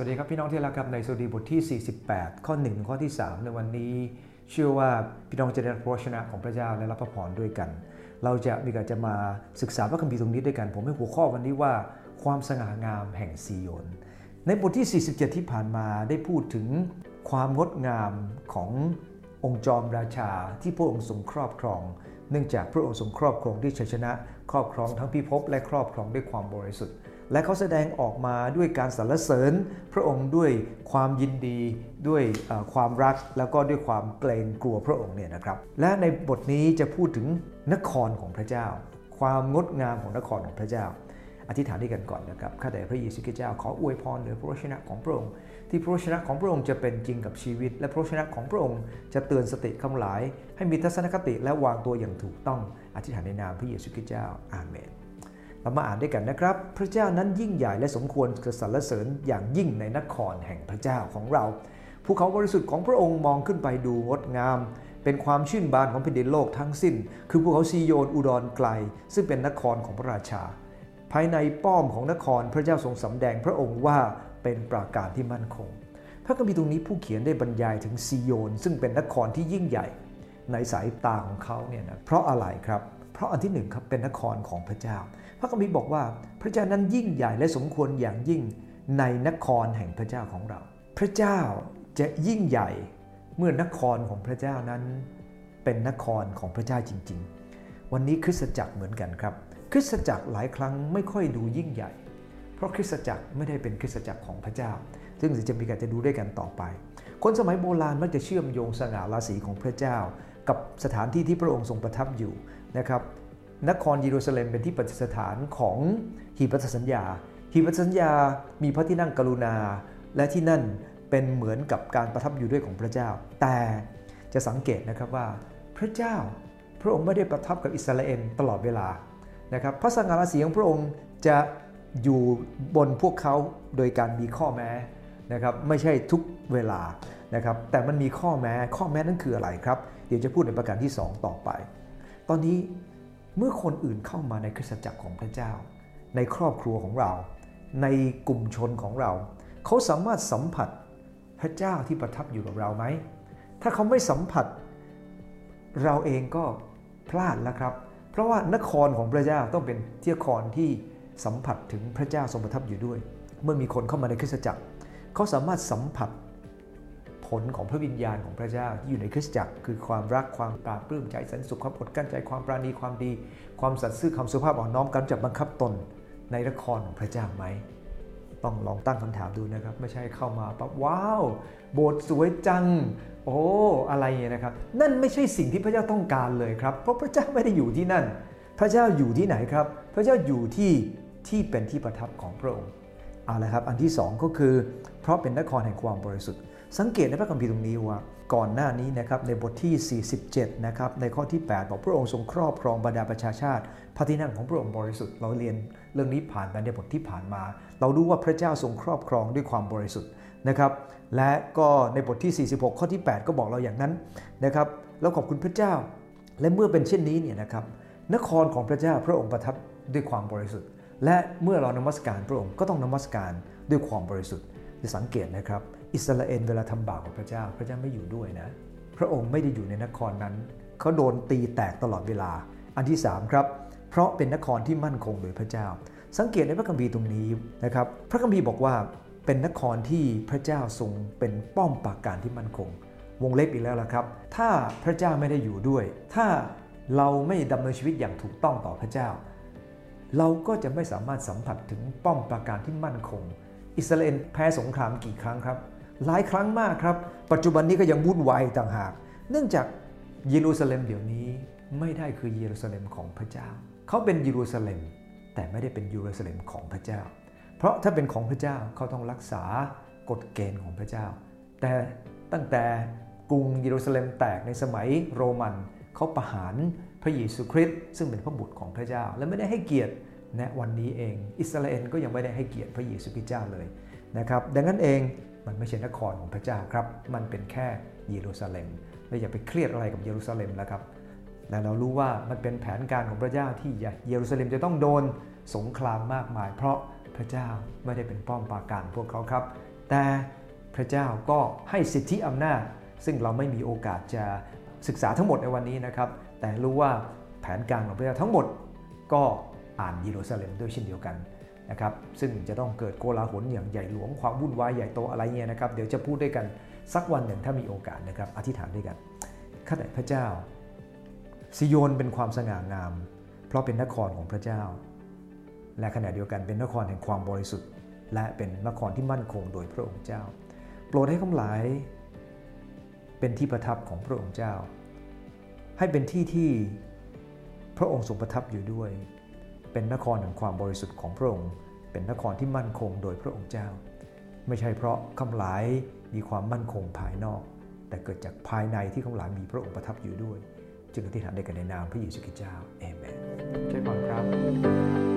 วัสดีครับพี่น้องที่รักครับในสดีบทที่ 48 ข้อ 1 ข้อที่ 3 ในวันนี้ เชื่อว่าพี่น้องจะได้รับพระชนะของพระเจ้าและรับพระพรด้วยกัน เราจะมีการจะมาศึกษาพระคัมภีร์ตรงนี้ด้วยกัน ผมให้หัวข้อวันนี้ว่าความสง่างามแห่งซีโยน ในบทที่ 47 ที่ผ่านมาได้พูดถึงความงดงามขององค์จอมราชาที่พระองค์ทรงครอบครอง เนื่องจากพระองค์ทรงครอบครองด้วยชัยชนะ ครอบครองทั้งพิภพและครอบครองด้วยความบริสุทธิ์ และเขาแสดงออกมาด้วยการสรรเสริญ พระองค์ด้วยความยินดีด้วยความรักแล้วก็ด้วยความเกรงกลัวพระองค์เนี่ยนะครับ และในบทนี้จะพูดถึงนครของพระเจ้า ความงดงามของนครของพระเจ้า อธิษฐานด้วยกันก่อนนะครับข้าแต่พระเยซูคริสต์เจ้าขออวยพรเหนือพระวชนะของพระองค์ที่พระวชนะของพระองค์จะเป็นจริงกับชีวิต และพระวชนะของพระองค์จะเตือนสติคำหลาย ให้มีทัศนคติและวางตัวอย่างถูกต้องอธิษฐานในนามพระเยซูคริสต์เจ้าอาเมน เรามาอ่านด้วยกันนะครับ พระเจ้านั้นยิ่งใหญ่และสมควรจะสรรเสริญอย่างยิ่งในนครแห่งพระเจ้าของเรา ภูเขาบริสุทธิ์ของพระองค์มองขึ้นไปดูงดงาม เป็นความชื่นบานของแผ่นดินโลกทั้งสิ้น คือภูเขาซีโยนอุดรไกล ซึ่งเป็นนครของพระราชา ภายในป้อมของนครพระเจ้าทรงสำแดงพระองค์ว่าเป็นปราการที่มั่นคง พระคัมภีร์ตรงนี้ผู้เขียนได้บรรยายถึงซีโยน ซึ่งเป็นนครที่ยิ่งใหญ่ ในสายตาของเขาเนี่ยนะเพราะอะไรครับ เพราะอันที่หนึ่งครับเป็นนครของพระเจ้า พระคัมภีร์บอกว่าพระเจ้านั้นยิ่งใหญ่และสมควรอย่างยิ่งในนครแห่งพระเจ้าของเรา พระเจ้าจะยิ่งใหญ่เมื่อนครของพระเจ้านั้น เป็นนครของพระเจ้าจริง ๆ วันนี้คริสตจักรเหมือนกันครับ คริสตจักรหลายครั้งไม่ค่อยดูยิ่งใหญ่ เพราะคริสตจักรไม่ได้เป็นคริสตจักรของพระเจ้า ซึ่งจะมีการจะดูด้วยกันต่อไป คนสมัยโบราณมักจะเชื่อมโยงสง่าราศีของพระเจ้า กับสถานที่ที่พระองค์ทรงประทับอยู่ นะครับนครเยรูซาเล็มเป็นที่ประดิษฐานของหีบพันธสัญญา หีบพันธสัญญามีพระที่นั่งกรุณา และที่นั่นเป็นเหมือนกับการประทับอยู่ด้วยของพระเจ้า แต่จะสังเกตนะครับว่าพระเจ้าพระองค์ไม่ได้ประทับกับอิสราเอลตลอดเวลานะครับพระสง่าราศีของพระองค์จะอยู่บนพวกเขาโดยการมีข้อแม้นะครับไม่ใช่ทุกเวลานะครับแต่มันมีข้อแม้ข้อแม้นั้นคืออะไรครับ เดี๋ยวจะพูดในประการที่ 2 ต่อไป ตอนนี้เมื่อคนอื่นเข้ามาในคริสตจักรของพระเจ้า ในครอบครัวของเรา ในกลุ่มชนของเรา เขาสามารถสัมผัสพระเจ้าที่ประทับอยู่กับเราไหม ถ้าเขาไม่สัมผัส เราเองก็พลาดแล้วครับ เพราะว่านครของพระเจ้าต้องเป็นเที่นครที่สัมผัสถึงพระเจ้าทรงประทับอยู่ด้วย เมื่อมีคนเข้ามาในคริสตจักร เขาสามารถสัมผัส ผลของพระวิญญาณของพระเจ้าที่อยู่ในคริสตจักร คือความรักความปราบปลื้มใจสันสุขความอดกั้นใจความปราณีความดี ความสัตย์ซื่อความสุภาพอ่อนน้อมการจับบังคับตนในนครของพระเจ้าไหมต้องลองตั้งคำถามดูนะครับ ไม่ใช่เข้ามาปั๊บว้าว โบสถ์สวยจัง โอ้อะไรเงี้ยนะครับ นั่นไม่ใช่สิ่งที่พระเจ้าต้องการเลยครับ เพราะพระเจ้าไม่ได้อยู่ที่นั่น พระเจ้าอยู่ที่ไหนครับ พระเจ้าอยู่ที่ที่เป็นที่ประทับของพระองค์เอาละครับ อันที่สองก็คือ เพราะเป็นนครแห่งความบริสุทธิ์ สังเกตในพระคัมภีร์ตรงนี้ว่าก่อนหน้านี้นะครับในบทที่ 47 นะครับในข้อที่ 8 บอกพระองค์ทรงครอบครองบรรดาประชาชาติ พระที่นั่งของพระองค์บริสุทธิ์เราเรียนเรื่องนี้ผ่านไปในบทที่ผ่านมา เรารู้ว่าพระเจ้าทรงครอบครองด้วยความบริสุทธิ์นะครับ และก็ในบทที่ 46 ข้อที่ 8 ก็บอกเราอย่างนั้นนะครับแล้วขอบคุณพระเจ้า และเมื่อเป็นเช่นนี้เนี่ยนะครับนครของพระเจ้าพระองค์ประทับด้วยความบริสุทธิ์ และเมื่อเรานมัสการพระองค์ก็ต้องนมัสการด้วยความบริสุทธิ์จะสังเกตนะครับ อิสราเอลเวลาทำบาปกับพระเจ้า พระเจ้าไม่อยู่ด้วยนะ พระองค์ไม่ได้อยู่ในนครนั้น เขาโดนตีแตกตลอดเวลา อันที่3ครับ เพราะเป็นนครที่มั่นคงโดยพระเจ้า สังเกตในพระคัมภีร์ตรงนี้นะครับ พระคัมภีร์บอกว่าเป็นนครที่พระเจ้าทรงเป็นป้อมปราการที่มั่นคง วงเล็บอีกแล้วละครับ ถ้าพระเจ้าไม่ได้อยู่ด้วย ถ้าเราไม่ดำเนินชีวิตอย่างถูกต้องต่อพระเจ้า เราก็จะไม่สามารถสัมผัสถึงป้อมปราการที่มั่นคง อิสราเอลแพ้สงครามกี่ครั้งครับ หลายครั้งมากครับ ปัจจุบันนี้ก็ยังวุ่นวายต่างหาก เนื่องจากเยรูซาเล็มเดี๋ยวนี้ไม่ได้คือเยรูซาเล็มของพระเจ้า เขาเป็นเยรูซาเล็ม แต่ไม่ได้เป็นเยรูซาเล็มของพระเจ้า เพราะถ้าเป็นของพระเจ้าเขาต้องรักษากฎเกณฑ์ของพระเจ้า แต่ตั้งแต่กรุงเยรูซาเล็มแตกในสมัยโรมันเขาประหารพระเยซูคริสต์ซึ่งเป็นพระบุตรของพระเจ้า และไม่ได้ให้เกียรติณวันนี้เอง อิสราเอลก็ยังไม่ได้ให้เกียรติพระเยซูคริสต์เจ้าเลยนะครับ ดังนั้นเอง มันไม่ใช่นครของพระเจ้าครับ มันเป็นแค่เยรูซาเล็มและอย่าไปเครียดอะไรกับเยรูซาเล็มแล้วครับแต่เรารู้ว่ามันเป็นแผนการของพระเจ้าที่เยรูซาเล็มจะต้องโดนสงครามมากมาย เพราะพระเจ้าไม่ได้เป็นป้อมปราการพวกเขาครับ แต่พระเจ้าก็ให้สิทธิอำนาจ ซึ่งเราไม่มีโอกาสจะศึกษาทั้งหมดในวันนี้นะครับ แต่รู้ว่าแผนการของพระเจ้าทั้งหมดก็อ่านเยรูซาเล็มด้วยเช่นเดียวกัน นะครับซึ่งจะต้องเกิดโกลาหลอย่างใหญ่หลวงความวุ่นวายใหญ่โตอะไรเงี้ยนะครับเดี๋ยวจะพูดด้วยกันสักวันหนึ่งถ้ามีโอกาสนะครับอธิษฐานด้วยกันข้าแต่พระเจ้าซิโยนเป็นความสง่างาม เพราะเป็นนครของพระเจ้า และขณะเดียวกันเป็นนครแห่งความบริสุทธิ์ และเป็นนครที่มั่นคงโดยพระองค์เจ้า โปรดให้ข้าหลายเป็นที่ประทับของพระองค์เจ้า ให้เป็นที่ที่พระองค์ทรงประทับอยู่ด้วย เป็นนครแห่งความบริสุทธิ์ของพระองค์ เป็นนครที่มั่นคงโดยพระองค์เจ้า ไม่ใช่เพราะคำหลายมีความมั่นคงภายนอก แต่เกิดจากภายในที่คำหลายมีพระองค์ประทับอยู่ด้วย จึงอธิษฐานในกันในนามพระเยซูคริสต์เจ้าเอเมนใช่ครับ